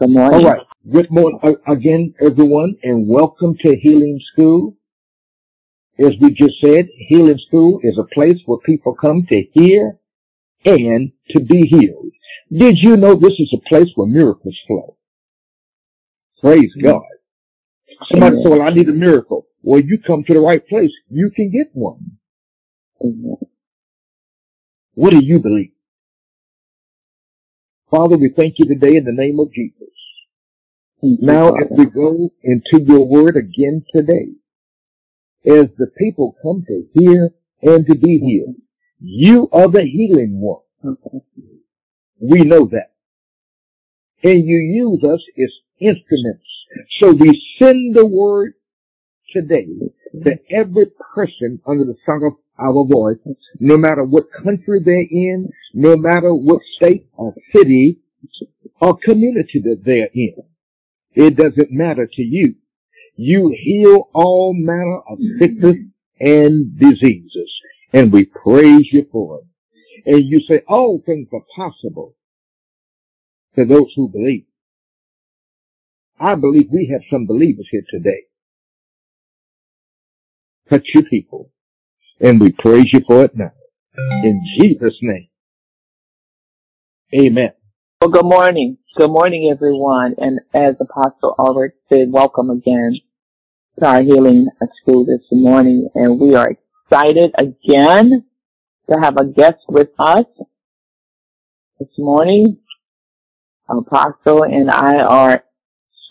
Good morning. All right. Good morning uh, again, everyone, and welcome to Healing School. As we just said, Healing School is a place where people come to hear and to be healed. Did you know this is a place where miracles flow? Praise Mhm. God. Somebody Amen. said, well, I need a miracle. Well, you come to the right place. You can get one. Amen. What do you believe? Father, we thank you today in the name of Jesus. Now, as we go into your word again today, as the people come to hear and to be healed, you are the healing one. We know that. And you use us as instruments. So we send the word today to every person under the sound of our voice, no matter what country they're in, no matter what state or city or community that they're in. It doesn't matter to you. You heal all manner of sickness and diseases. And we praise you for it. And you say all things are possible to those who believe. I believe we have some believers here today. Touch your people. And we praise you for it now. In Jesus' name. Amen. Well, good morning. Good morning, everyone. And as Apostle Albert said, welcome again to our healing school this morning. And we are excited again to have a guest with us this morning. Apostle and I are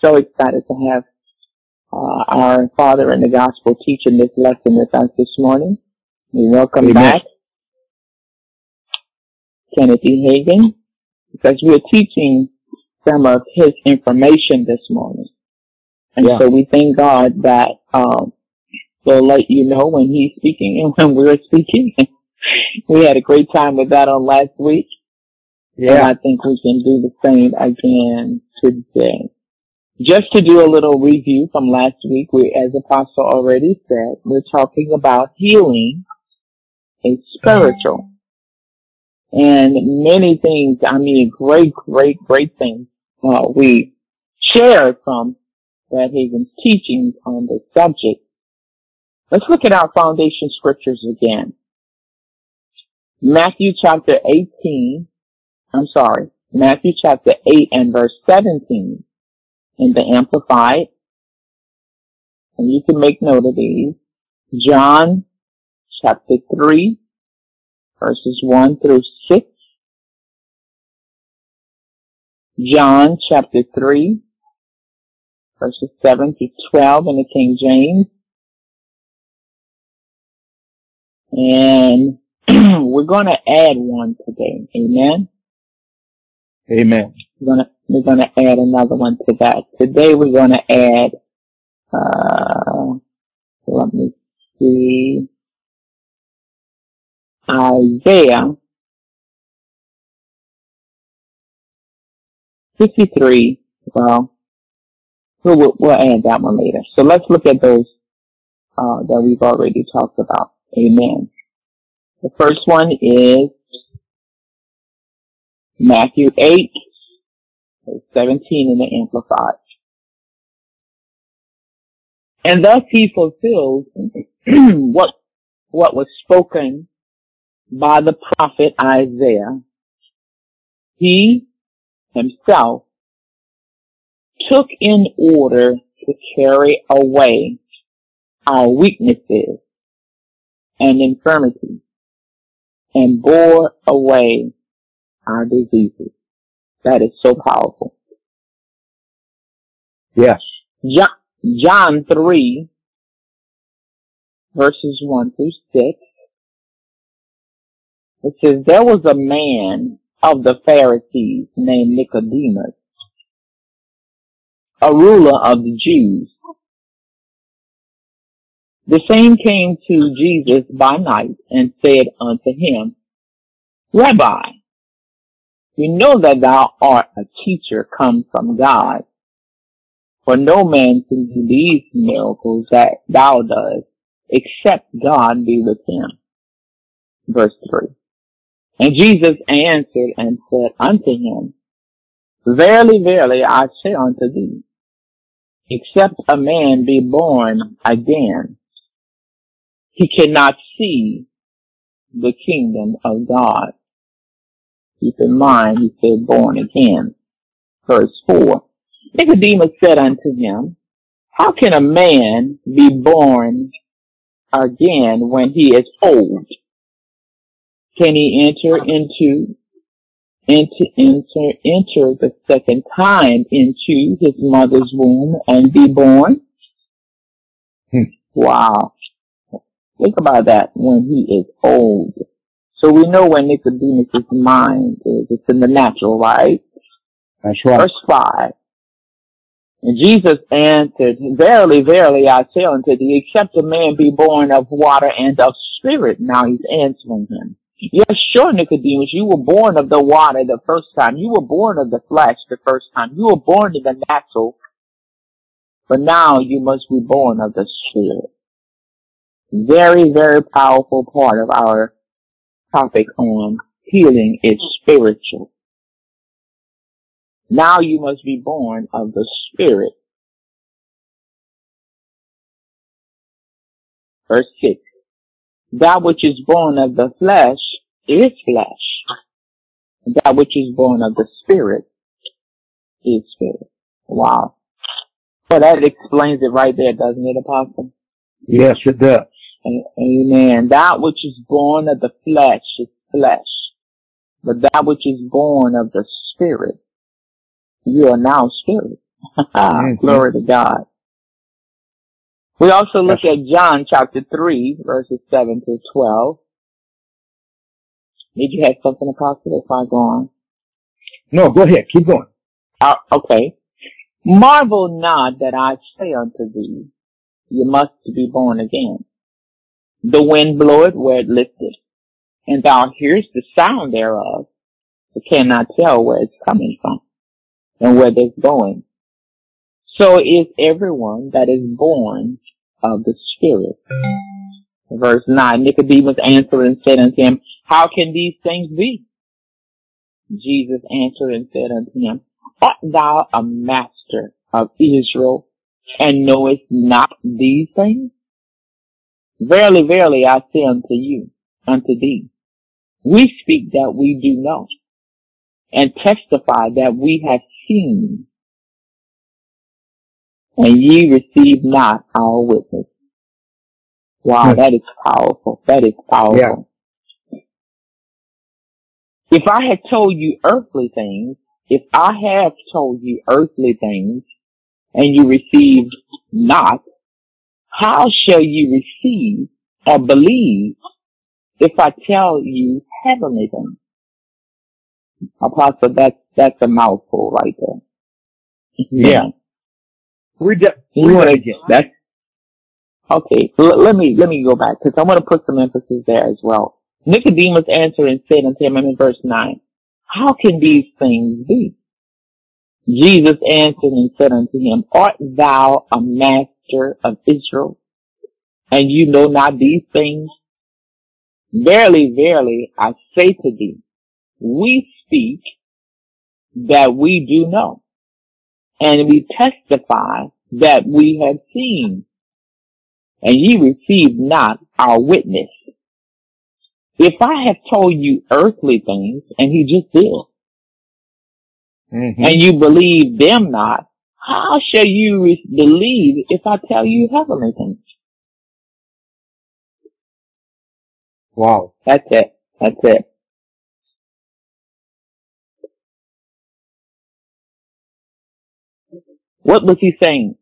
so excited to have uh, our father in the gospel teaching this lesson with us this morning. We welcome Amen. back Kenneth E. Hagin because we're teaching some of his information this morning. And Yeah. so we thank God that um, we'll let you know when he's speaking and when we're speaking. we had a great time with that on last week. And I think we can do the same again today. Just to do a little review from last week, we, as Apostle already said, we're talking about healing is spiritual. And many things, I mean, great, great, great things, uh, we shared from Brad Hagin's teachings on this subject. Let's look at our foundation scriptures again. Matthew chapter 18, I'm sorry, Matthew chapter 8 and verse 17 in the Amplified. And you can make note of these. John chapter 3 verses 1 through 6. John chapter 3 verses 7 to 12 in the King James. And we're going to add one today. Amen. Amen. We're gonna we're gonna add another one to that. Today we're gonna add uh let me see Isaiah fifty three. Well we'll we'll add that one later. So let's look at those uh that we've already talked about. Amen. The first one is Matthew eight verse seventeen in the Amplified. And thus he fulfilled what what was spoken by the prophet Isaiah. He himself took in order to carry away our weaknesses and infirmities and bore away our diseases. That is so powerful. Yes. John, John 3 verses 1 through 6. It says, there was a man of the Pharisees named Nicodemus, a ruler of the Jews. The same came to Jesus by night and said unto him, Rabbi, we know that thou art a teacher come from God, for no man can do these miracles that thou doest, except God be with him. Verse 3. And Jesus answered and said unto him, Verily, verily, I say unto thee, except a man be born again, he cannot see the kingdom of God. Keep in mind, he said born again. Verse 4. Nicodemus said unto him, How can a man be born again when he is old? Can he enter into enter enter enter the second time into his mother's womb and be born? Hmm. Wow. Think about that when he is old. So we know where Nicodemus' mind is. It's in the natural, right? That's right. Verse 5. And Jesus answered, Verily, verily, I say unto thee, except a man be born of water and of spirit. Now he's answering him. Yes, sure, Nicodemus, you were born of the water the first time. You were born of the flesh the first time. You were born in the natural. But now you must be born of the spirit. Very, very powerful part of our topic on healing is spiritual. Now you must be born of the Spirit. Verse 6. That which is born of the flesh is flesh. That which is born of the Spirit is spirit. Wow. Well, that explains it right there, doesn't it, Apostle? Yes, it does. Amen. That which is born of the flesh is flesh. But that which is born of the Spirit you are now spirit. Glory to God. We also look at John chapter 3, verses 7 to 12. Did you have something, Apostle, if I go on? No, go ahead. Keep going. Uh, okay. Marvel not that I say unto thee, you must be born again. The wind bloweth where it listeth, and thou hearest the sound thereof, but cannot tell where it's coming from and where they're going. So is everyone that is born of the Spirit. Verse 9, Nicodemus answered and said unto him, How can these things be? Jesus answered and said unto him, Art thou a master of Israel and knowest not these things? Verily, verily, I say unto you, unto thee, we speak that we do know, and testify that we have seen, and ye receive not our witness. Wow, hmm. that is powerful. That is powerful. Yeah. If I had told you earthly things, if I have told you earthly things, and you received not, how shall you receive or believe if I tell you heavenly things? Apostle, that's, that's a mouthful right there. Yeah. Read that, again. That's, okay, so let, let me, let me go back, because I want to put some emphasis there as well. Nicodemus answered and said unto him in verse 9, How can these things be? Jesus answered and said unto him, Art thou a master of Israel, and you know not these things? Verily, verily, I say to thee, we speak that we do know, and we testify that we have seen, and ye receive not our witness. If I have told you earthly things, and he just did, mm-hmm. and you believe them not, how shall you re- believe if I tell you heavenly things? Wow. That's it. That's it. What was he saying?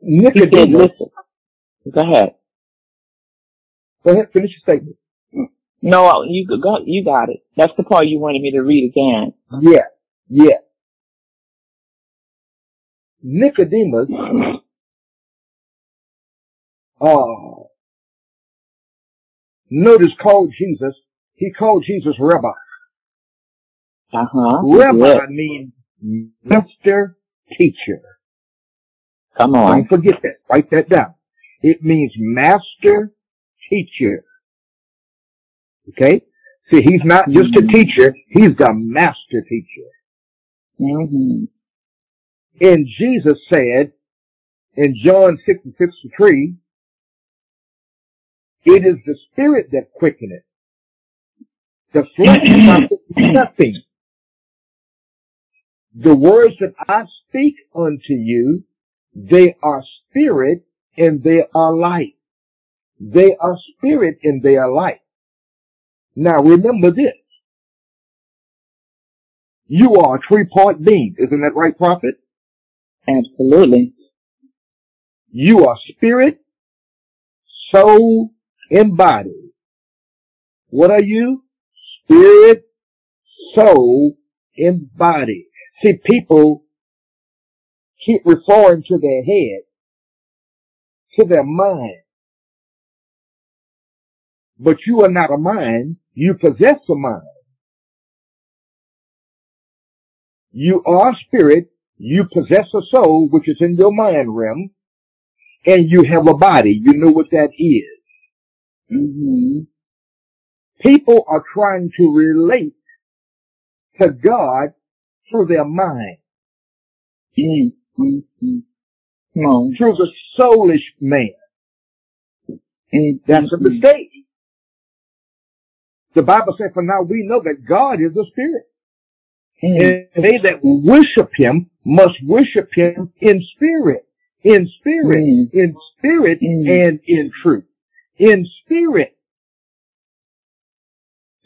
Nicodemus. He said, listen. Go ahead. Go ahead, finish your statement. No, you got you got it. That's the part you wanted me to read again. Yeah, yeah. Nicodemus, uh, notice called Jesus. He called Jesus Rabbi. Uh huh. Rabbi means master teacher. Come on. Don't forget that. Write that down. It means master teacher. Okay? See, he's not just a mm-hmm. teacher, he's the master teacher. Mm-hmm. And Jesus said in John 6 and 63, it is the spirit that quickeneth. The flesh profits nothing. The words that I speak unto you, they are spirit and they are life. They are spirit and they are life. Now remember this. You are a three-part being. Isn't that right, prophet? Absolutely. You are spirit, soul, and body. What are you? Spirit, soul, and body. See, people keep referring to their head, to their mind. But you are not a mind, you possess a mind. You are spirit, you possess a soul, which is in your mind realm, and you have a body. You know what that is. Mm-hmm. People are trying to relate to God through their mind, Mm-hmm. Come on. through the soulish man. That's a mistake. The Bible says, for now we know that God is a spirit. And they that worship him must worship him in spirit, in spirit, Mm. in spirit, Mm. and in truth. In spirit.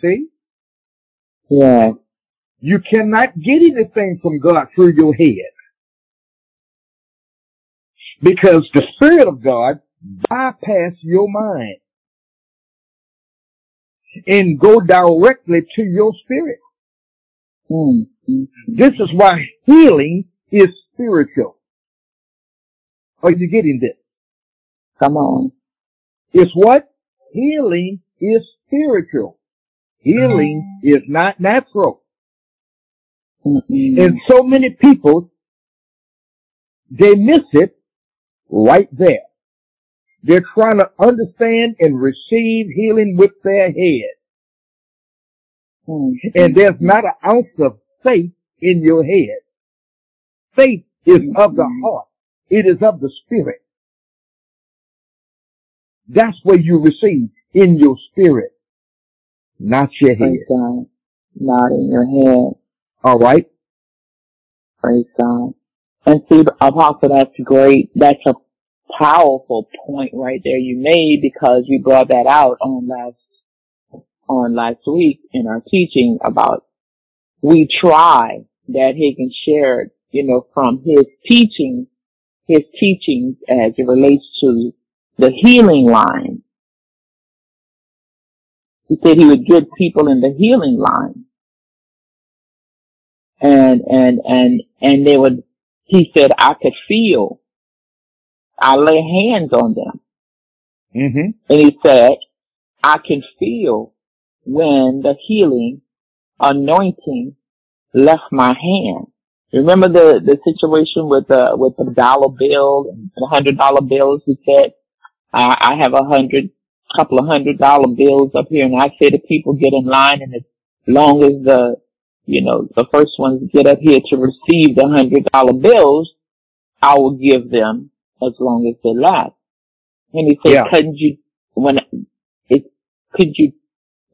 See? Yeah. You cannot get anything from God through your head. Because the Spirit of God bypass your mind and go directly to your spirit. Mm-hmm. This is why healing is spiritual. Are you getting this? Come on. It's what? Healing is spiritual. Healing is not natural. Mm-hmm. And so many people, they miss it right there. They're trying to understand and receive healing with their head. Mm-hmm. And there's not an ounce of faith in your head. Faith is of the heart. It is of the spirit. That's where you receive in your spirit, not your head. Not in your head. All right? Praise God. And see, Apostle, that's great. That's a powerful point right there you made because you brought that out on last on last week in our teaching about we try that Higgins shared, you know, from his teaching, his teachings as it relates to the healing line. He said he would get people in the healing line. And, and, and, and they would, he said, I could feel, I lay hands on them. Mm-hmm. And he said, I can feel when the healing anointing left my hand. Remember the, the situation with the, with the dollar bill and the hundred dollar bills? He said, I, I have a hundred, couple of hundred dollar bills up here and I say to people get in line and as long as the, you know, the first ones get up here to receive the hundred dollar bills, I will give them as long as they last. And he said, Yeah. couldn't you, when it, could you,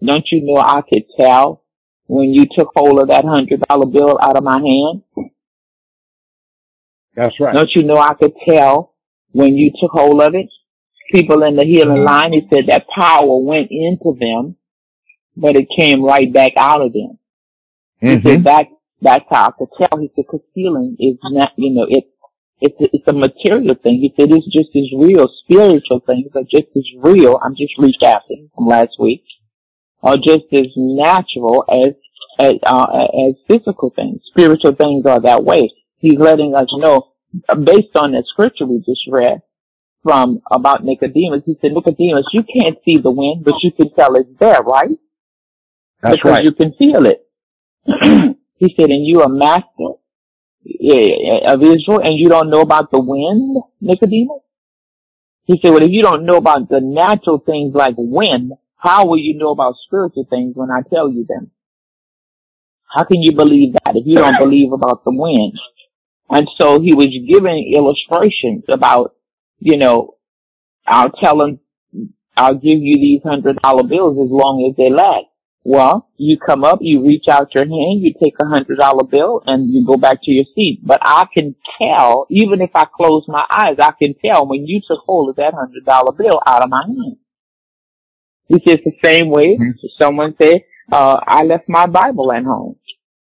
don't you know I could tell when you took hold of that hundred dollar bill out of my hand? That's right. Don't you know I could tell when you took hold of it? People in the healing mm-hmm. line, he said that power went into them, but it came right back out of them. He Mm-hmm. said that, that's how I could tell. He said, cause healing is not, you know, it, it's, it's a material thing. He said it's just as real. Spiritual things are just as real. I'm just recapping from last week. Are just as natural as, as, uh, as physical things. Spiritual things are that way. He's letting us know, based on the scripture we just read from about Nicodemus, he said, Nicodemus, you can't see the wind, but you can tell it's there, right? That's because right. you can feel it. he said, and you are master of Israel and you don't know about the wind, Nicodemus? He said, well, if you don't know about the natural things like wind, how will you know about spiritual things when I tell you them? How can you believe that if you don't believe about the wind? And so he was giving illustrations about, you know, I'll tell him, I'll give you these hundred dollar bills as long as they last. Well, you come up, you reach out your hand, you take a hundred dollar bill and you go back to your seat. But I can tell, even if I close my eyes, I can tell when you took hold of that hundred dollar bill out of my hand. It's just the same way mm-hmm. someone said, uh, I left my Bible at home.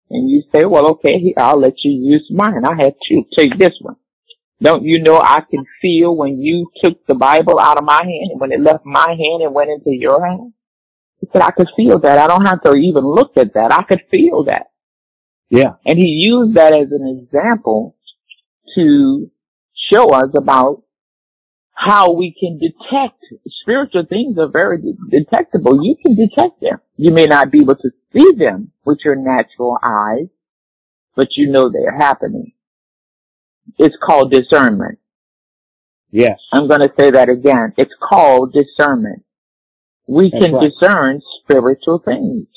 And you say, well, okay, I'll let you use mine. I had to take this one. Don't you know I can feel when you took the Bible out of my hand and when it left my hand and went into your hand? He said, I could feel that. I don't have to even look at that. I could feel that. Yeah. And he used that as an example to show us about how we can detect spiritual things are very detectable. You can detect them. You may not be able to see them with your natural eyes, but you know they're happening. It's called discernment. Yes. I'm going to say that again. It's called discernment we That's can right. discern spiritual things.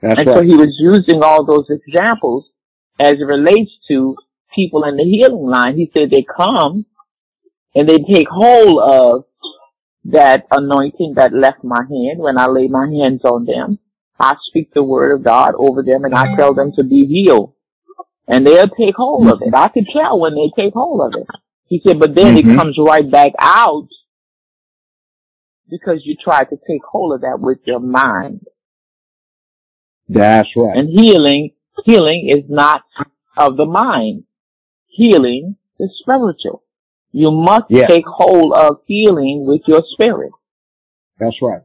That's and right. so he was using all those examples as it relates to people in the healing line. He said they come and they take hold of that anointing that left my hand when I lay my hands on them. I speak the word of God over them and I tell them to be healed. And they'll take hold of it. I can tell when they take hold of it. He said, but then mm-hmm. it comes right back out because you try to take hold of that with your mind. That's right. And healing, healing is not of the mind. Healing is spiritual. You must yes. take hold of healing with your spirit. That's right.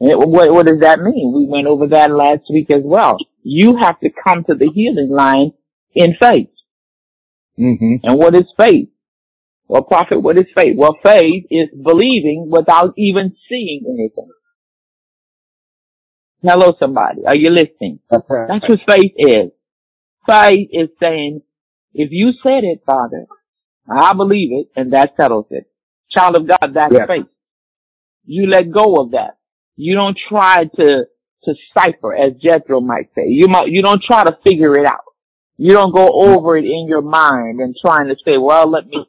And what, what does that mean? We went over that last week as well. You have to come to the healing line in faith. Mm-hmm. And what is faith? Well, prophet, what is faith? Well, faith is believing without even seeing anything. Hello, somebody. Are you listening? That's what faith is. Faith is saying, if you said it, Father, I believe it, and that settles it. Child of God, that's yes. faith. You let go of that. You don't try to, to cipher, as Jethro might say. You might, you don't try to figure it out. You don't go over it in your mind and trying to say, well, let me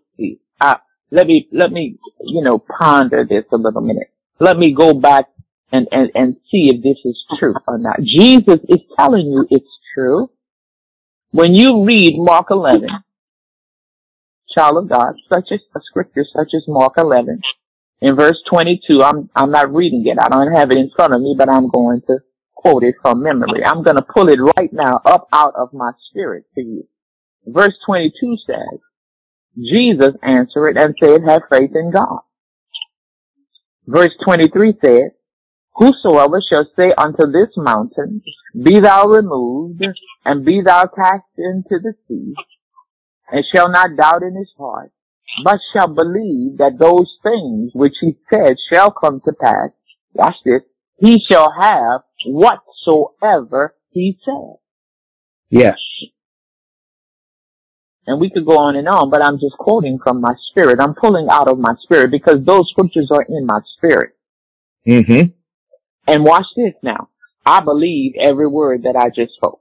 let me, let me, you know, ponder this a little minute. Let me go back and, and, and see if this is true or not. Jesus is telling you it's true. When you read Mark 11, child of God, such as a scripture such as Mark 11, in verse 22, I'm, I'm not reading it. I don't have it in front of me, but I'm going to quote it from memory. I'm going to pull it right now up out of my spirit to you. Verse 22 says, Jesus answered and said, have faith in God. Verse 23 says, Whosoever shall say unto this mountain, Be thou removed, and be thou cast into the sea, and shall not doubt in his heart, but shall believe that those things which he said shall come to pass, watch this, he shall have whatsoever he said. Yes. And we could go on and on, but I'm just quoting from my spirit. I'm pulling out of my spirit because those scriptures are in my spirit. Mm-hmm. And watch this now. I believe every word that I just spoke.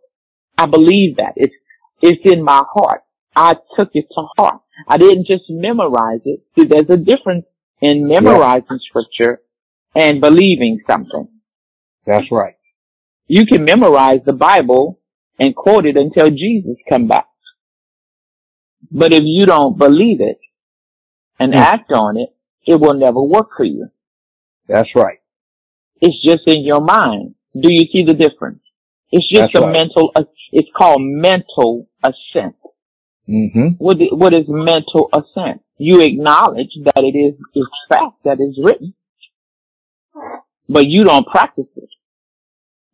I believe that. It's, it's in my heart. I took it to heart. I didn't just memorize it. See, there's a difference in memorizing yeah. scripture and believing something. That's right. You can memorize the Bible and quote it until Jesus come back. But if you don't believe it and mm. act on it, it will never work for you. That's right. It's just in your mind. Do you see the difference? It's just That's a right. mental, it's called mental assent. Mm-hmm. What, what is mental assent? You acknowledge that it is, is fact that is written, but you don't practice it.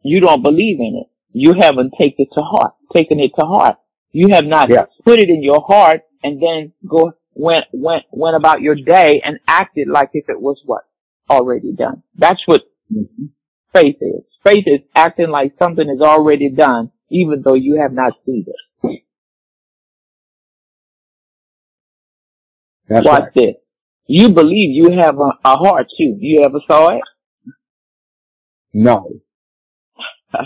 You don't believe in it. You haven't taken it to heart, taken it to heart. You have not yeah. put it in your heart and then go went went went about your day and acted like if it was what already done. That's what mm-hmm. faith is. Faith is acting like something is already done, even though you have not seen it. That's Watch right. this. You believe you have a, a heart too. You ever saw it? No.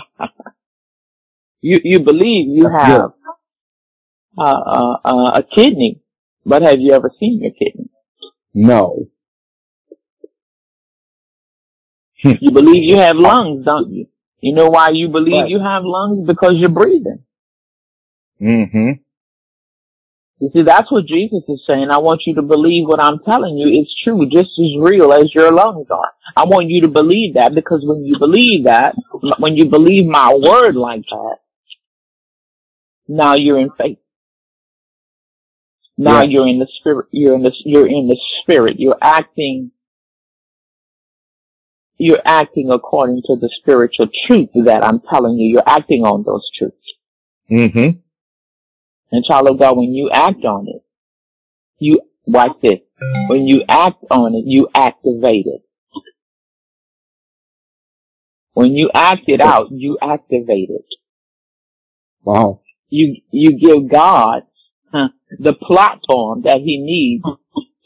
You you believe you have uh, uh, a kidney, but have you ever seen your kidney? No. you believe you have lungs, don't you? You know why you believe Right. you have lungs? Because you're breathing. Mm-hmm. You see, that's what Jesus is saying. I want you to believe what I'm telling you is true, just as real as your lungs are. I want you to believe that because when you believe that, when you believe my word like that, now you're in faith. Now Yeah. you're in the spirit. You're in the you're in the spirit. You're acting. You're acting according to the spiritual truth that I'm telling you. You're acting on those truths. Mm-hmm. And child of God, when you act on it, you watch this. When you act on it, you activate it. When you act it out, you activate it. Wow. You you give God huh, the platform that He needs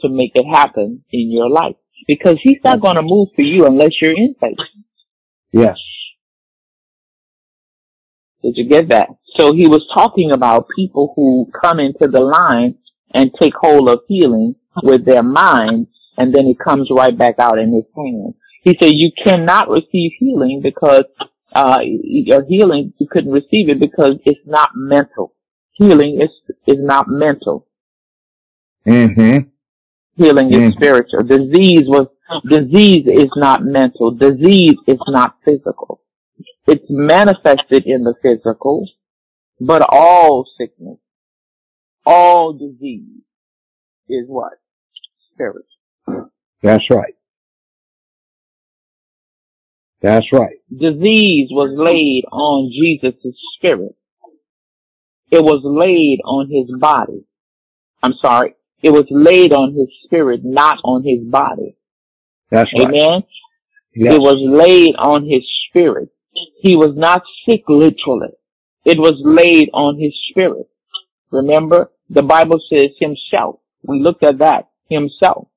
to make it happen in your life, because He's not going to move for you unless you're in faith. Yes. Did you get that? So he was talking about people who come into the line and take hold of healing with their mind, and then it comes right back out in his hand. He said you cannot receive healing because uh, your healing you couldn't receive it because it's not mental. Healing is is not mental. Mm-hmm. Healing is Mhm. spiritual. Disease was disease is not mental. Disease is not physical. It's manifested in the physical, but all sickness, all disease is what? Spiritual. That's right. That's right. Disease was laid on Jesus' spirit. It was laid on his body. I'm sorry. It was laid on his spirit, not on his body. That's right. Amen. Yes. It was laid on his spirit. He was not sick literally. It was laid on his spirit. Remember, the Bible says himself. We looked at that. Himself.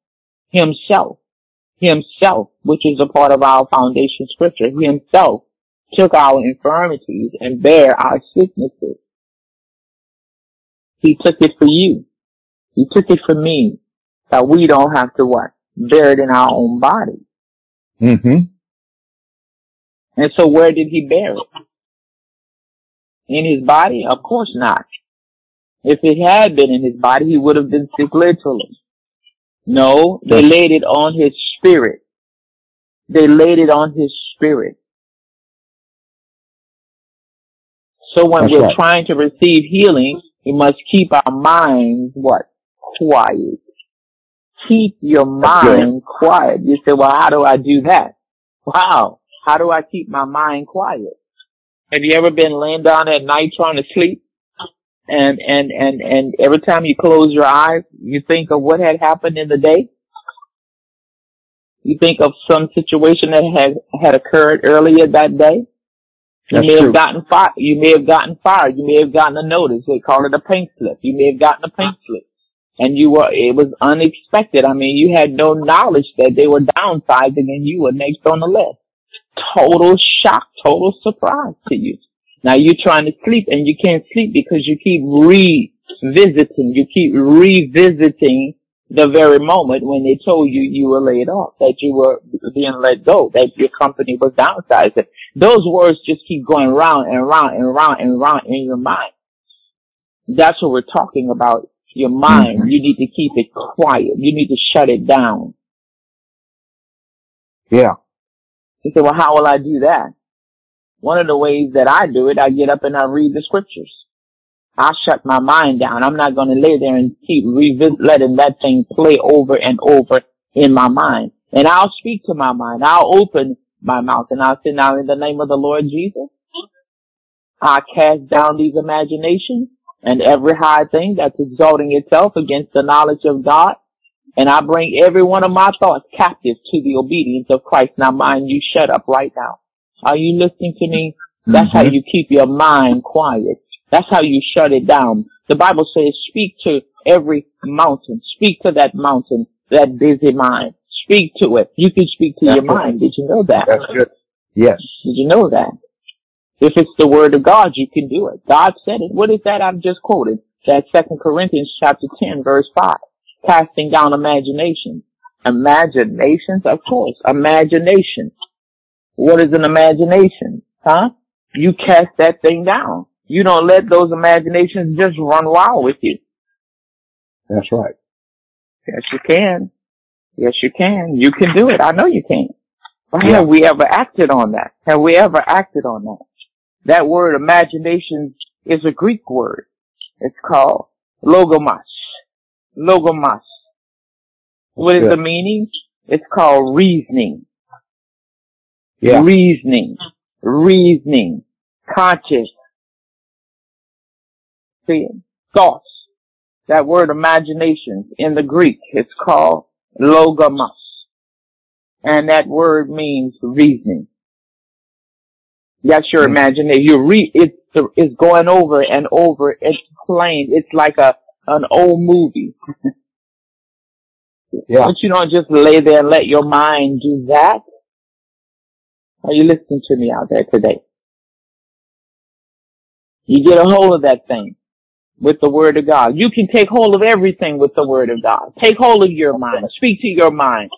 Himself. Himself, which is a part of our foundation scripture. Himself took our infirmities and bare our sicknesses. He took it for you. He took it for me. That we don't have to what? Bear it in our own body. Mm-hmm. And so where did he bear it? In his body? Of course not. If it had been in his body, he would have been sick literally. No, they laid it on his spirit. They laid it on his spirit. So when That's we're right. trying to receive healing, we must keep our minds what? Quiet. Keep your mind quiet. You say, well, how do I do that? Wow. How do I keep my mind quiet? Have you ever been laying down at night trying to sleep? And, and, and, and every time you close your eyes, you think of what had happened in the day? You think of some situation that had, had occurred earlier that day? You That's may true. have gotten fired. You may have gotten fired. You may have gotten a notice. They call it a pink slip. You may have gotten a pink slip, and you were. It was unexpected. I mean, you had no knowledge that they were downsizing, and you were next on the list. Total shock, total surprise to you. Now you're trying to sleep, and you can't sleep because you keep revisiting. You keep revisiting the very moment when they told you you were laid off, that you were being let go, that your company was downsizing. Those words just keep going round and round and round and round in your mind. That's what we're talking about. Your mind. Mhm. You need to keep it quiet. You need to shut it down. Yeah. You say, well, how will I do that? One of the ways that I do it, I get up and I read the scriptures. I shut my mind down. I'm not going to lay there and keep revisit, letting that thing play over and over in my mind. And I'll speak to my mind. I'll open my mouth and I'll say, now in the name of the Lord Jesus, I cast down these imaginations and every high thing that's exalting itself against the knowledge of God. And I bring every one of my thoughts captive to the obedience of Christ. Now mind you, shut up right now. Are you listening to me? That's how Mhm. you keep your mind quiet. That's how you shut it down. The Bible says, speak to every mountain. Speak to that mountain, that busy mind. Speak to it. You can speak to That's your right. mind. Did you know that? That's good. Yes. Did you know that? If it's the word of God, you can do it. God said it. What is that I've just quoted? That second Corinthians chapter 10 verse 5. Casting down imagination. Imaginations, of course. Imagination. What is an imagination? Huh? You cast that thing down. You don't let those imaginations just run wild with you. That's right. Yes, you can. Yes, you can. You can do it. I know you can. But yeah. have we ever acted on that? Have we ever acted on that? That word imagination is a Greek word. It's called logos. Logos. What is the meaning? It's called reasoning. Yeah. Reasoning. Reasoning. Conscious. See, thoughts. That word imagination in the Greek, it's called logos. And that word means reasoning. That's your mm-hmm. imagination. You read it's it's going over and over. It's plain. It's like a an old movie. yeah. But you don't just lay there and let your mind do that. Are you listening to me out there today? You get a hold of that thing with the word of God. You can take hold of everything with the word of God. Take hold of your mind. Speak to your mind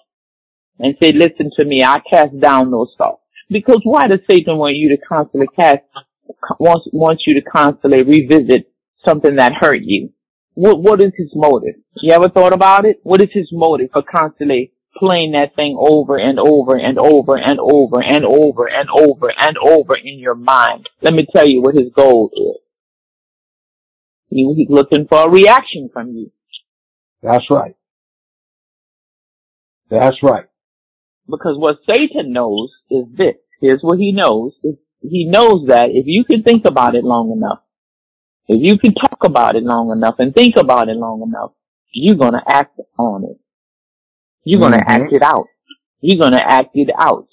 and say, listen to me. I cast down those thoughts. Because why does Satan want you to constantly cast, wants, wants you to constantly revisit something that hurt you? What, what is his motive? You ever thought about it? What is his motive for constantly playing that thing over and over and over and over and over and over and over in your mind? Let me tell you what his goal is. He's looking for a reaction from you. That's right. That's right. Because what Satan knows is this. Here's what he knows. He knows that if you can think about it long enough, if you can talk about it long enough and think about it long enough, you're gonna act on it. You're gonna mm-hmm. act it out. You're gonna act it out.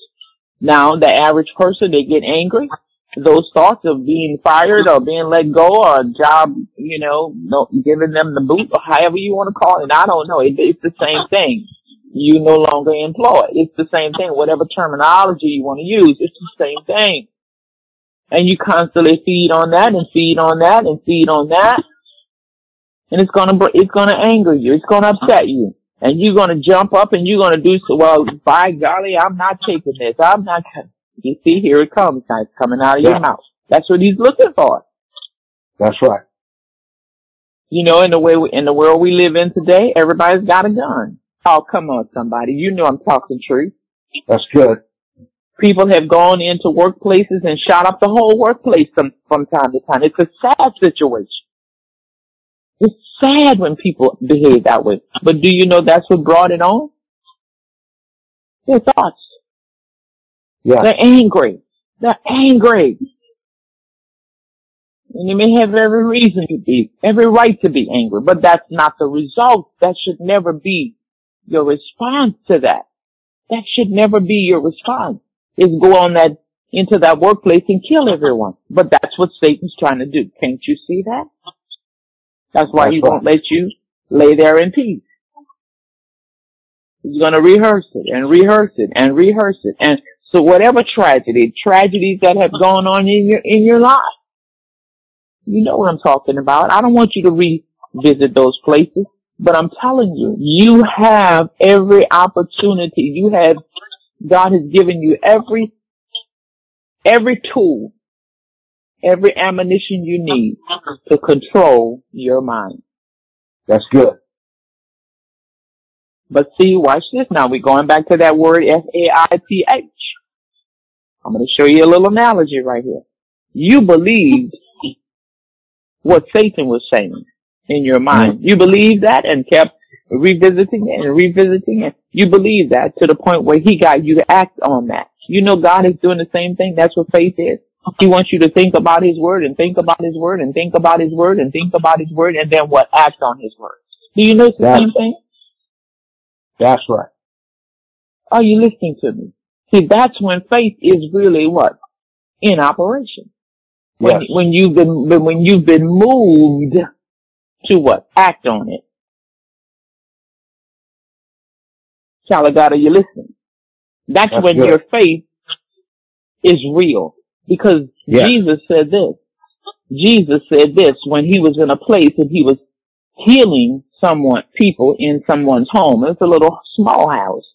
Now, the average person, they get angry. Those thoughts of being fired or being let go or a job, you know, giving them the boot or however you want to call it. I don't know. It, it's the same thing you no longer employ. It's the same thing. Whatever terminology you want to use, it's the same thing. And you constantly feed on that and feed on that and feed on that. And it's gonna, it's gonna anger you. It's gonna upset you. And you're gonna jump up and you're gonna do so, well, by golly, I'm not taking this. I'm not, you see, here it comes. Now it's coming out of yeah. your mouth. That's what he's looking for. That's right. You know, in the way, in the world we live in today, everybody's got a gun. Oh, come on, somebody. You know I'm talking truth. That's good. People have gone into workplaces and shot up the whole workplace from, from time to time. It's a sad situation. It's sad when people behave that way. But do you know that's what brought it on? Their thoughts. Yeah. They're angry. They're angry. And you may have every reason to be, every right to be angry, but that's not the result. That should never be your response to that. That should never be your response, is go on that, into that workplace and kill everyone. But that's what Satan's trying to do. Can't you see that? That's why that's he right. won't let you lay there in peace. He's gonna rehearse it and rehearse it and rehearse it. And so whatever tragedy, tragedies that have gone on in your, in your life, you know what I'm talking about. I don't want you to revisit those places. But I'm telling you, you have every opportunity. You have, God has given you every, every tool, every ammunition you need to control your mind. That's good. But see, watch this now. We're going back to that word F-A-I-T-H. I'm going to show you a little analogy right here. You believed what Satan was saying in your mind. You believe that and kept revisiting it and revisiting it. You believe that to the point where he got you to act on that. You know God is doing the same thing. That's what faith is. He wants you to think about his word and think about his word and think about his word and think about his word and then what? Act on his word. Do you know the that's, same thing? That's right. Are you listening to me? See, that's when faith is really what? In operation. When, yes. when you've been, when you've been moved to what? Act on it. Child of God, are you listening? That's, That's when good. your faith is real. Because Yeah. Jesus said this. Jesus said this when he was in a place and he was healing someone, people in someone's home. It's a little small house.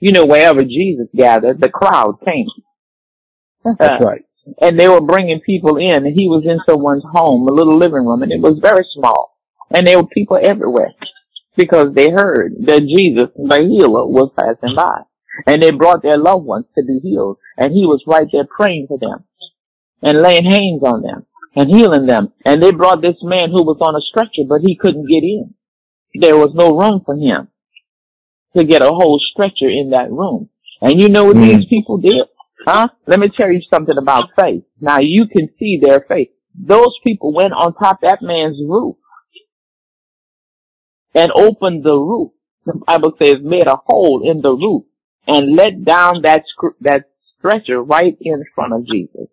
You know, wherever Jesus gathered, the crowd came. That's uh, right. and they were bringing people in and he was in someone's home, a little living room, and it was very small. And there were people everywhere because they heard that Jesus, the healer, was passing by. And they brought their loved ones to be healed. And he was right there praying for them and laying hands on them and healing them. And they brought this man who was on a stretcher, but he couldn't get in. There was no room for him to get a whole stretcher in that room. And you know what Mm. these people did? Huh? Let me tell you something about faith. Now you can see their faith. Those people went on top of that man's roof and opened the roof. The Bible says made a hole in the roof and let down that that stretcher right in front of Jesus.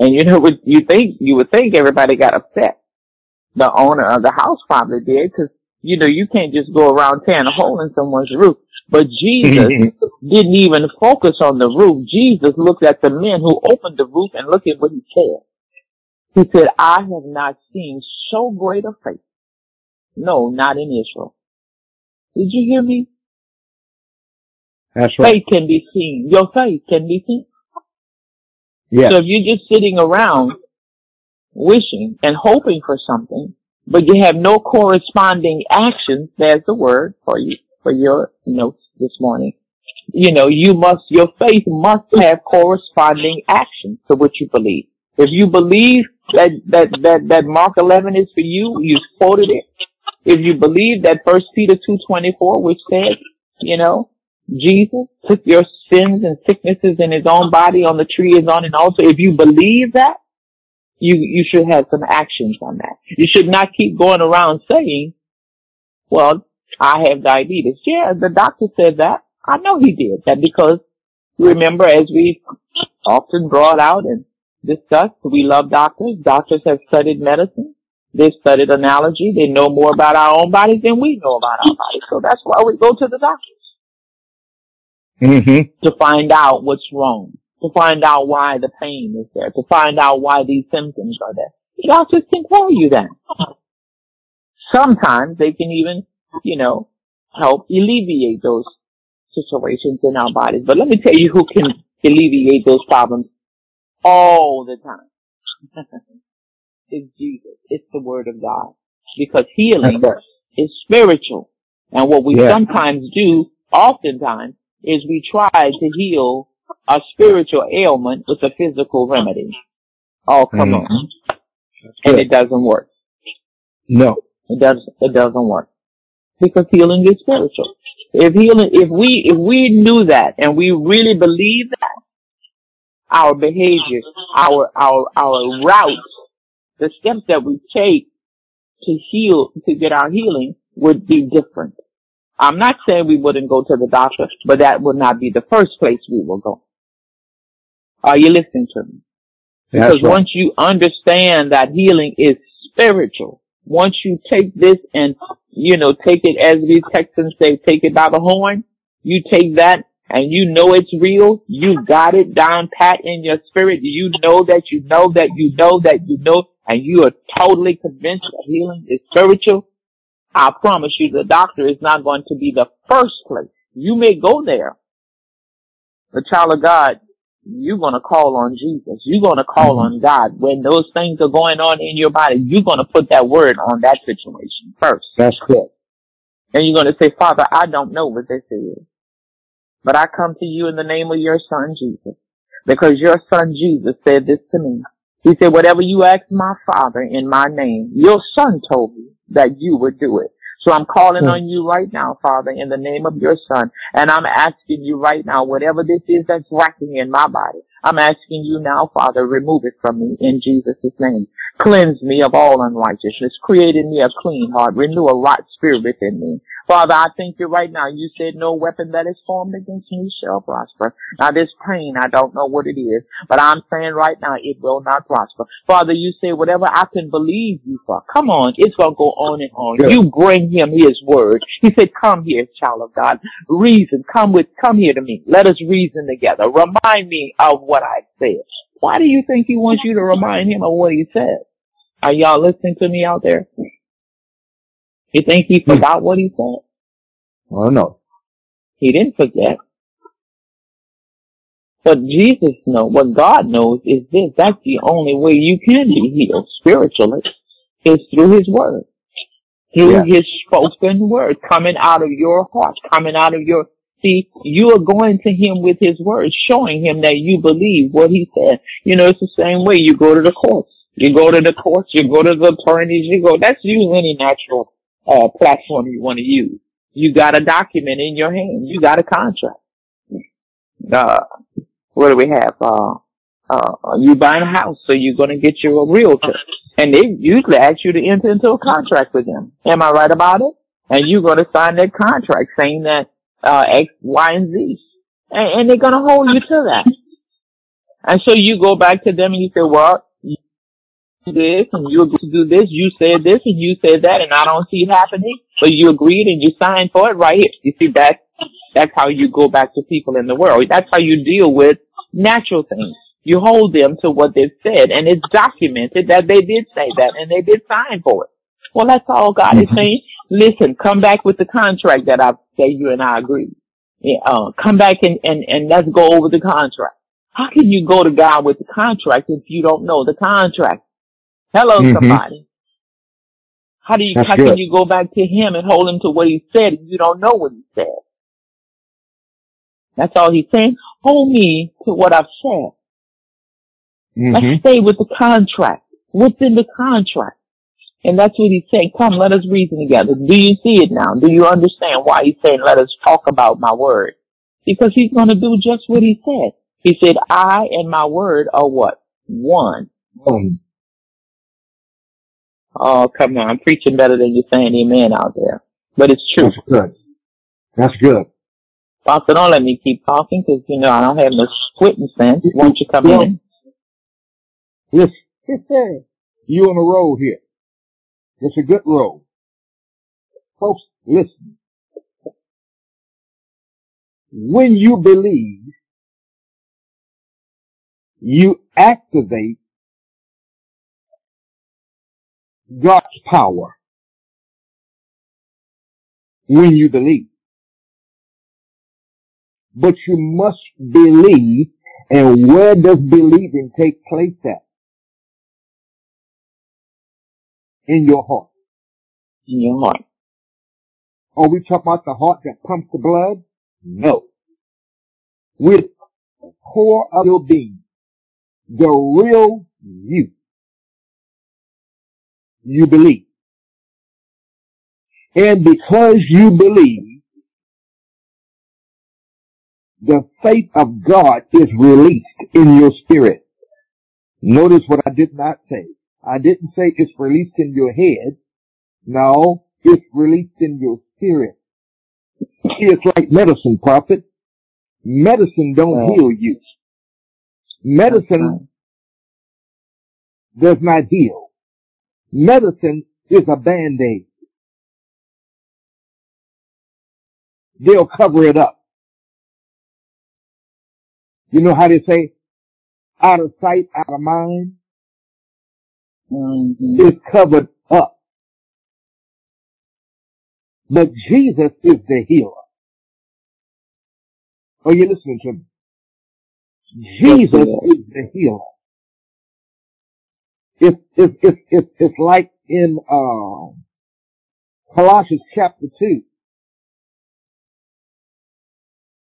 And you know what you think? You would think everybody got upset. The owner of the house probably did because you know you can't just go around tearing a hole in someone's roof. But Jesus didn't even focus on the roof. Jesus looked at the men who opened the roof and look at what he said. He said, I have not seen so great a faith. No, not in Israel. Did you hear me? That's right. Faith can be seen. Your faith can be seen. Yeah. So if you're just sitting around wishing and hoping for something, but you have no corresponding action, there's the word for you, for your notes this morning. You know, you must, your faith must have corresponding action to what you believe. If you believe that, that, that, that Mark 11 is for you, you quoted it. If you believe that First Peter 2.24, which says, you know, Jesus took your sins and sicknesses in his own body on the tree is on an altar. If you believe that, you, you should have some actions on that. You should not keep going around saying, well, I have diabetes. Yeah, the doctor said that. I know he did that because remember as we often brought out and discussed, we love doctors. Doctors have studied medicine. They've studied analogy. They know more about our own bodies than we know about our bodies. So that's why we go to the doctors hmm to find out what's wrong, to find out why the pain is there, to find out why these symptoms are there. The doctors can tell you that. Sometimes they can even, you know, help alleviate those situations in our bodies. But let me tell you who can alleviate those problems all the time. it's Jesus. It's the Word of God. Because healing is spiritual. And what we Yeah. sometimes do, oftentimes, is we try to heal a spiritual ailment with a physical remedy. Oh, come Mhm. on. And it doesn't work. No. It does it doesn't work. Because healing is spiritual. If healing if we if we knew that and we really believe that, our behavior, our our our route, the steps that we take to heal to get our healing would be different. I'm not saying we wouldn't go to the doctor, but that would not be the first place we will go. Are you listening to me? Because right. once you understand that healing is spiritual, once you take this and, you know, take it as we Texans say, take it by the horn, you take that and you know it's real, you got it down pat in your spirit, you know that you know that you know that you know, and you are totally convinced that healing is spiritual, I promise you the doctor is not going to be the first place. You may go there, the child of God, you're going to call on Jesus. You're going to call on God. When those things are going on in your body, you're going to put that word on that situation first. That's correct. And you're going to say, Father, I don't know what this is, but I come to you in the name of your son, Jesus, because your son, Jesus, said this to me. He said, whatever you ask my father in my name, your son told me that you would do it. So I'm calling Hmm. on you right now, Father, in the name of your son. And I'm asking you right now, whatever this is that's racking in my body, I'm asking you now, Father, remove it from me in Jesus' name. Cleanse me of all unrighteousness. Create in me a clean heart. Renew a right spirit within me. Father, I thank you right now. You said no weapon that is formed against me shall prosper. Now this pain, I don't know what it is, but I'm saying right now it will not prosper. Father, you say whatever I can believe you for. Come on, it's gonna go on and on. You bring him his word. He said, come here, child of God. Reason. Come with, come here to me. Let us reason together. Remind me of what I said. Why do you think he wants you to remind him of what he said? Are y'all listening to me out there? You think he forgot what he said? Oh no. He didn't forget. But Jesus knows, what God knows is this, that's the only way you can be healed spiritually, is through His Word. Through yeah. His spoken Word, coming out of your heart, coming out of your, see, you are going to Him with His Word, showing Him that you believe what He said. You know, it's the same way you go to the courts. You go to the courts, you go to the attorneys, you go, that's use any natural, uh, platform you want to use. You got a document in your hand. You got a contract. Uh, what do we have? Uh, uh, you buying a house, so you're going to get you a realtor. And they usually ask you to enter into a contract with them. Am I right about it? And you're going to sign that contract saying that, uh, X, Y, and Z. And, and they're going to hold you to that. And so you go back to them and you say, well, this and you agreed to do this, you said this and you said that and I don't see it happening, but you agreed and you signed for it right here. You see, that that's how you go back to people in the world. That's how you deal with natural things. You hold them to what they've said and it's documented that they did say that and they did sign for it. Well, that's all God is saying. Listen, come back with the contract that I say you and I agreed. Yeah, uh, come back and, and, and let's go over the contract. How can you go to God with the contract if you don't know the contract? Hello, mm-hmm. somebody. How do you, That's how good. can you go back to him and hold him to what he said if you don't know what he said? That's all he's saying. Hold me to what I've said. Mm-hmm. Let's stay with the contract. What's in the contract? And that's what he's saying. Come, let us reason together. Do you see it now? Do you understand why he's saying, let us talk about my word? Because he's going to do just what he said. He said, I and my word are what? One. One. Oh, come on. I'm preaching better than you're saying amen out there. But it's true. That's good. That's good. Pastor, don't let me keep talking because, you know, I don't have no squitting sense. Won't you come in? Yes. Yes, sir. you on the roll here. It's a good roll. Folks, listen. When you believe, you activate God's power when you believe but you must believe. And where does believing take place at? In your heart. In your heart. Are we talking about the heart that pumps the blood? No. With the core of your being, the real you, you believe. And because you believe, the faith of God is released in your spirit. Notice what I did not say. I didn't say it's released in your head. No, it's released in your spirit. It's like medicine, prophet. Medicine don't oh. heal you. Medicine does not heal. Medicine is a band-aid. They'll cover it up. You know how they say, out of sight, out of mind? Mm-hmm. It's covered up. But Jesus is the healer. Are you listening to me? Jesus is the healer. It's, it's, it's, it's, it's like in, uh, Colossians chapter 2.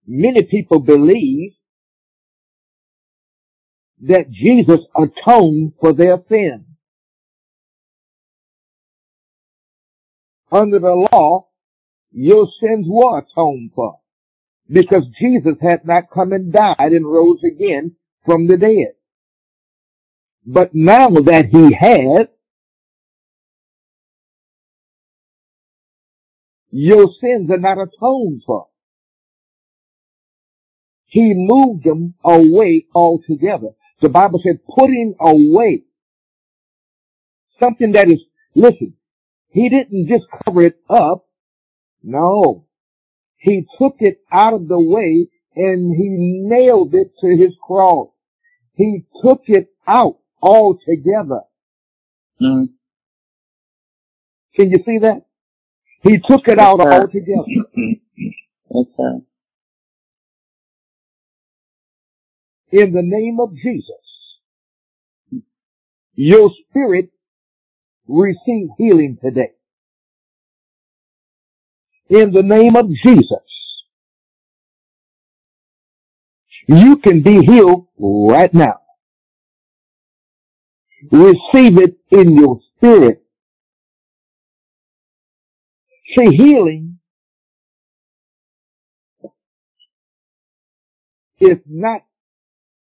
Many people believe that Jesus atoned for their sins. Under the law, your sins were atoned for because Jesus had not come and died and rose again from the dead. But now that he has, your sins are not atoned for. He moved them away altogether. The Bible said putting away something that is, listen, he didn't just cover it up. No. He took it out of the way and he nailed it to his cross. He took it out altogether. Mm. Can you see that? He took it out sir. altogether. Yes, sir. In the name of Jesus, your spirit receive healing today. In the name of Jesus, you can be healed right now. Receive it in your spirit. See, healing is not,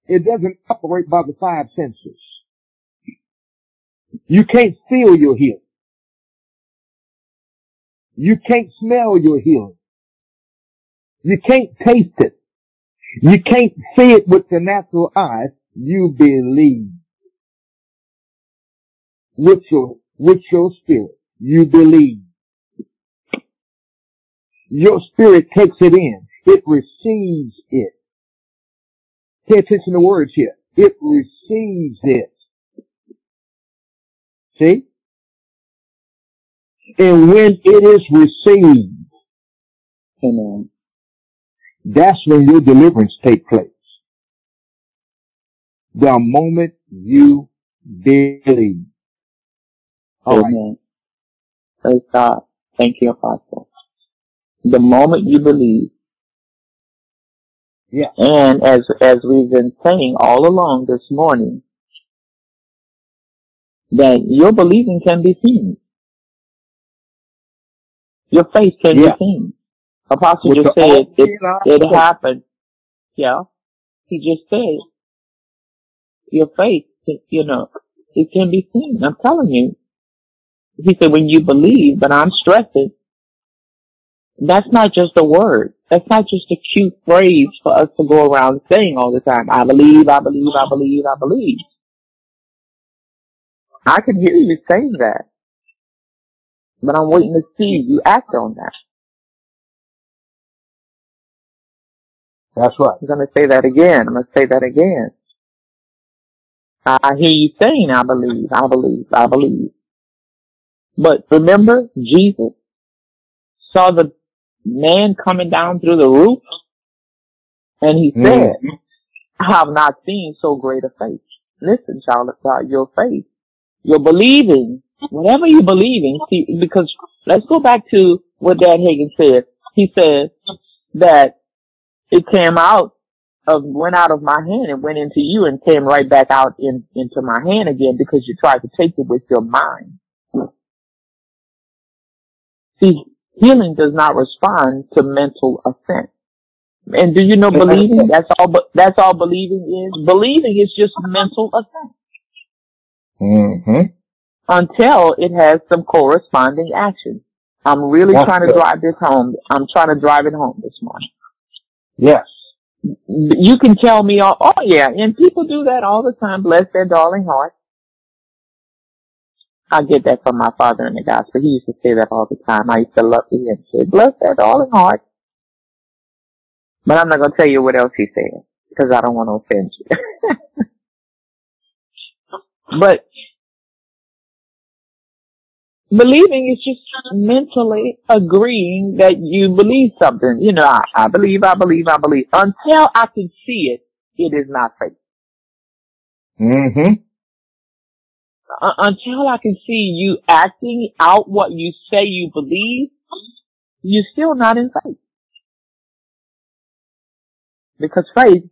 it doesn't operate by the five senses. You can't feel your healing. You can't smell your healing. You can't taste it. You can't see it with the natural eyes. You believe. With your, with your spirit. You believe. Your spirit takes it in. It receives it. Pay attention to words here. It receives it. See? And when it is received, Amen. that's when your deliverance take place. The moment you believe. All right. Amen. Praise God. Thank you, Apostle. The moment you believe, Yeah. and as as we've been saying all along this morning, that your believing can be seen. Your faith can Yeah. be seen. Apostle With just said it, it happened. Yeah. He just said your faith, you know, it can be seen. I'm telling you. He said when you believe, but I'm stressing, that's not just a word. That's not just a cute phrase for us to go around saying all the time. I believe, I believe, I believe, I believe. I can hear you saying that. But I'm waiting to see you act on that. That's right. I'm going to say that again. I'm going to say that again. I I hear you saying, I believe, I believe, I believe. But remember, Jesus saw the man coming down through the roof, and he Mm. said, I have not seen so great a faith. Listen, child of God, your faith, your believing, whatever you're believing, see, because let's go back to what Dad Hagin said. He said that it came out of, went out of my hand and went into you and came right back out in, into my hand again because you tried to take it with your mind. See, healing does not respond to mental assent. And do you know believing? That's all. That's all believing is. Believing is just mental assent Mm-hmm. until it has some corresponding action. I'm really That's trying to good. drive this home. I'm trying to drive it home this morning. Yes. You can tell me, oh, oh yeah, and people do that all the time. Bless their darling heart. I get that from my father in the gospel. He used to say that all the time. I used to love to hear him say, bless their darling heart. But I'm not going to tell you what else he said because I don't want to offend you. but believing is just mentally agreeing that you believe something. You know, I, I believe, I believe, I believe. Until I can see it, it is not faith. Mm-hmm. Uh, until I can see you acting out what you say you believe, you're still not in faith. Because faith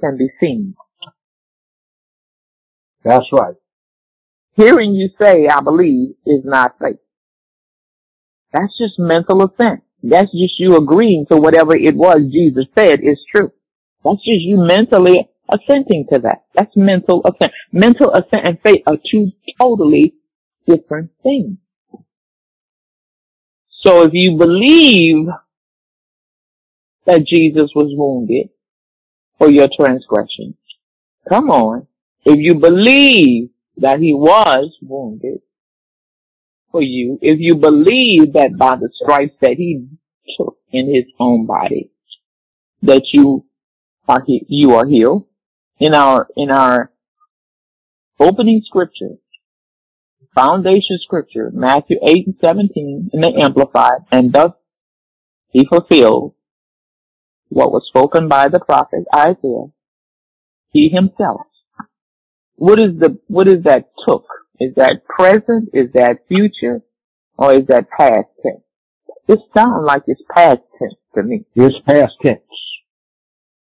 can be seen. That's right. Hearing you say, I believe, is not faith. That's just mental assent. That's just you agreeing to whatever it was Jesus said is true. That's just you mentally assenting to that. That's mental assent. Mental assent and faith are two totally different things. So if you believe that Jesus was wounded for your transgression, come on. If you believe that he was wounded for you, if you believe that by the stripes that he took in his own body, that you are he- you are healed, in our, in our opening scripture, foundation scripture, Matthew 8 and 17 in the Amplified, and thus he fulfilled what was spoken by the prophet Isaiah, he himself. What is the, what is that took? Is that present? Is that future? Or is that past tense? It sounds like it's past tense to me. It's past tense.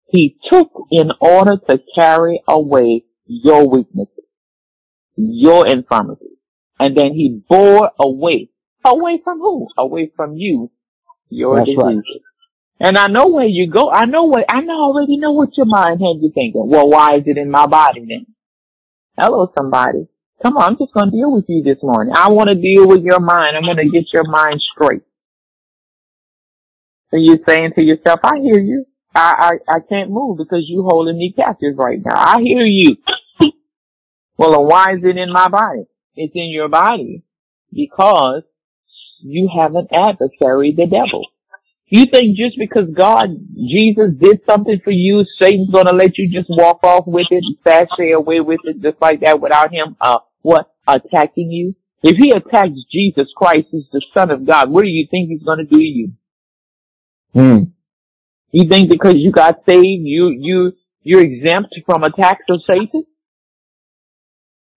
He took in order to carry away your weaknesses, your infirmities. And then he bore away. Away from who? Away from you, your That's diseases. right. And I know where you go. I know what, I know already know what your mind had you thinking. Well, why is it in my body then? Hello, somebody. Come on, I'm just going to deal with you this morning. I want to deal with your mind. I'm going to get your mind straight. So you're saying to yourself, I hear you. I, I, I can't move because you holding me captive right now. I hear you. well, why is it in my body? It's in your body because you have an adversary, the devil. You think just because God, Jesus did something for you, Satan's gonna let you just walk off with it and sashay away with it just like that without him, uh, what, attacking you? If he attacks Jesus Christ as the Son of God, what do you think he's gonna do to you? Hmm. You think because you got saved, you, you, you're exempt from attacks of Satan?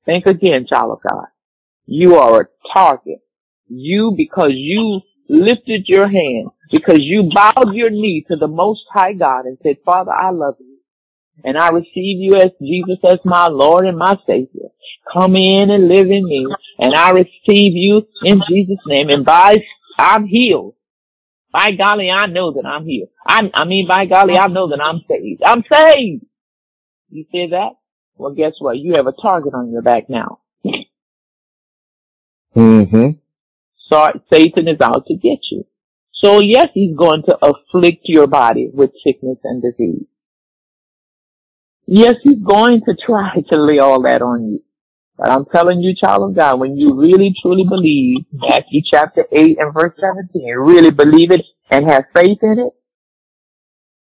Think again, child of God. You are a target. You, because you lifted your hand, because you bowed your knee to the Most High God and said, Father, I love you. And I receive you as Jesus as my Lord and my Savior. Come in and live in me. And I receive you in Jesus' name. And by, I'm healed. By golly, I know that I'm healed. I, I mean, by golly, I know that I'm saved. I'm saved. You say that? Well, guess what? You have a target on your back now. Mm-hmm. So Satan is out to get you. So yes, he's going to afflict your body with sickness and disease. Yes, he's going to try to lay all that on you. But I'm telling you, child of God, when you really truly believe Matthew chapter 8 and verse 17, really believe it and have faith in it.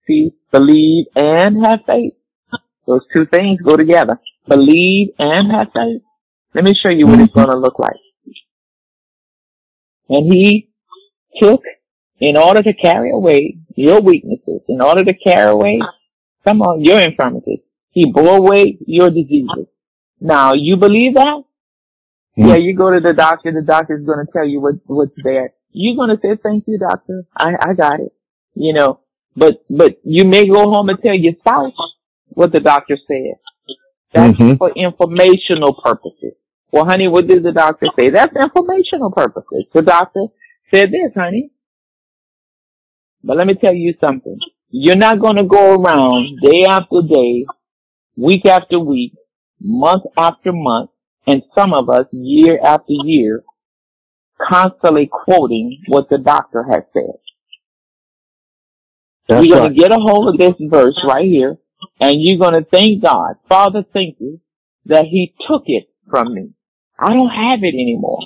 See, believe and have faith. Those two things go together. Believe and have faith. Let me show you what it's mm-hmm. going to look like. And he took, in order to carry away your weaknesses, in order to carry away, come on, your infirmities, he bore away your diseases. Now, you believe that? Hmm. Yeah, you go to the doctor, the doctor's gonna tell you what, what's there. You're gonna say, thank you, doctor. I, I got it. You know, but, but you may go home and tell your spouse what the doctor said. That's Mhm. for informational purposes. Well, honey, what did the doctor say? That's informational purposes. The doctor said this, honey. But let me tell you something. You're not going to go around day after day, week after week, month after month, and some of us year after year, constantly quoting what the doctor has said. That's you're right. going to get a hold of this verse right here, and you're going to thank God. Father, thank you that He took it from me. I don't have it anymore.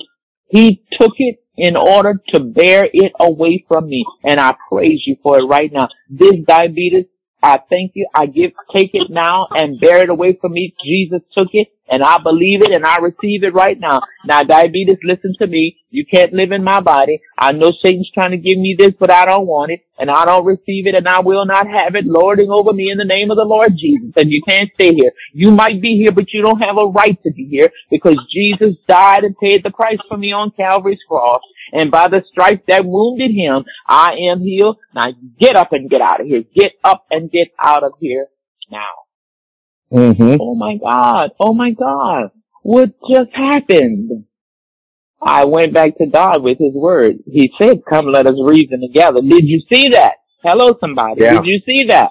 He took it in order to bear it away from me, and I praise you for it right now. This diabetes, I thank you. I give, take it now and bear it away from me. Jesus took it, and I believe it, and I receive it right now. Now, diabetes, listen to me. You can't live in my body. I know Satan's trying to give me this, but I don't want it, and I don't receive it, and I will not have it lording over me in the name of the Lord Jesus. And you can't stay here. You might be here, but you don't have a right to be here because Jesus died and paid the price for me on Calvary's cross. And by the stripes that wounded him, I am healed. Now get up and get out of here. Get up and get out of here now. Mm-hmm. Oh my God. Oh my God. What just happened? I went back to God with his word. He said, come let us reason together. Did you see that? Hello somebody. Yeah. Did you see that?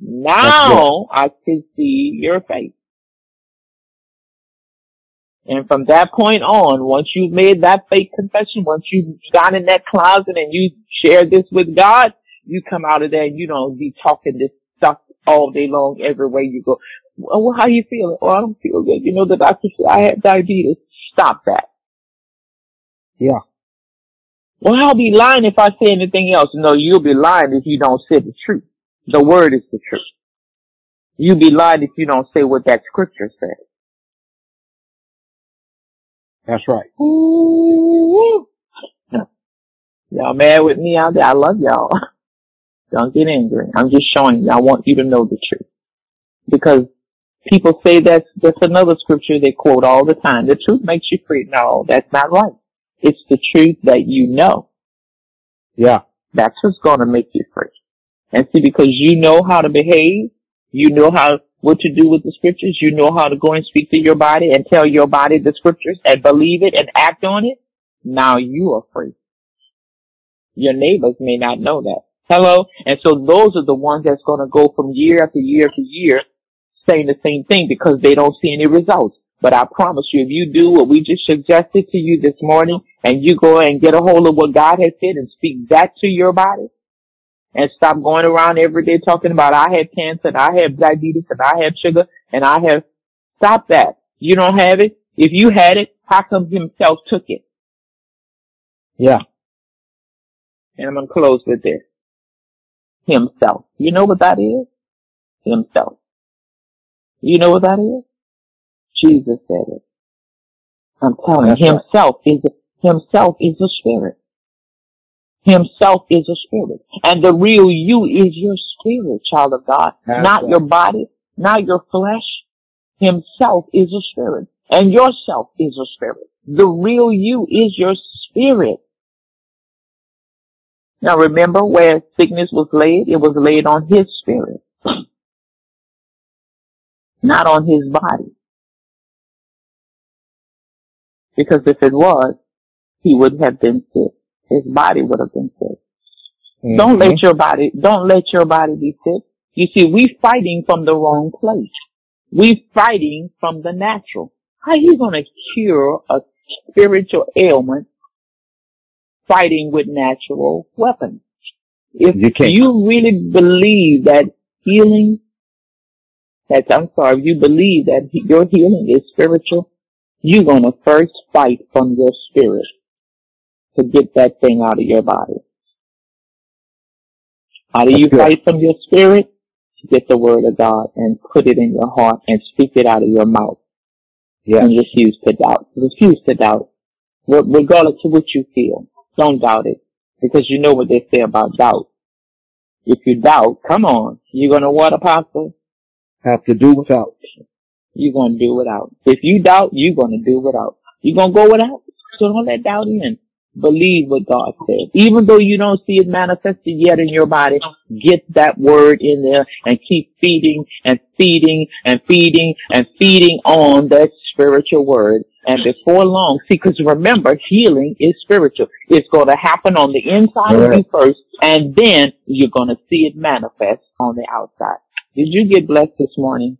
Now I can see your face. And from that point on, once you've made that faith confession, once you've gone in that closet and you share this with God, you come out of there and you don't be talking this all day long everywhere you go. Well, how you feeling? Oh, I don't feel good. You know, the doctor said I have diabetes. Stop that. Yeah. Well, I'll be lying if I say anything else. No, you'll be lying if you don't say the truth. The word is the truth. You'll be lying if you don't say what that scripture says. That's right. Ooh. Y'all mad with me out there? I love y'all. Don't get angry. I'm just showing you. I want you to know the truth. Because people say that's, that's another scripture they quote all the time. The truth makes you free. No, that's not right. It's the truth that you know. Yeah. That's what's going to make you free. And see, because you know how to behave, you know how, what to do with the scriptures, you know how to go and speak to your body and tell your body the scriptures and believe it and act on it. Now you are free. Your neighbors may not know that. Hello? And so those are the ones that's going to go from year after year after year saying the same thing because they don't see any results. But I promise you, if you do what we just suggested to you this morning and you go and get a hold of what God has said and speak that to your body and stop going around every day talking about I have cancer and I have diabetes and I have sugar and I have, stop that. You don't have it. If you had it, how come himself took it? Yeah. And I'm going to close with this. Himself. You know what that is? Himself. You know what that is? Jesus said it. I'm telling you, himself right. is himself is a spirit. Himself is a spirit. And the real you is your spirit, child of God. That's not right. your body, not your flesh. Himself is a spirit. And yourself is a spirit. The real you is your spirit. Now remember where sickness was laid? It was laid on his spirit. Not on his body. Because if it was, he would have been sick. His body would have been sick. Mm-hmm. Don't let your body, don't let your body be sick. You see, we fighting from the wrong place. We fighting from the natural. How are you going to cure a spiritual ailment fighting with natural weapons? If you, you really believe that healing, that I'm sorry, if you believe that your healing is spiritual, you're going to first fight from your spirit to get that thing out of your body. How do you fight from your spirit? To get the word of God and put it in your heart and speak it out of your mouth. Yeah. And refuse to doubt. Refuse to doubt. Regardless of what you feel. Don't doubt it. Because you know what they say about doubt. If you doubt, come on. You're gonna what, apostle? Have to do without. You're gonna do without. If you doubt, you're gonna do without. You're gonna go without. So don't let doubt in. Believe what God said. Even though you don't see it manifested yet in your body, get that word in there and keep feeding and feeding and feeding and feeding on that spiritual word. And before long, see, because remember, healing is spiritual. It's going to happen on the inside right. of you first, and then you're going to see it manifest on the outside. Did you get blessed this morning?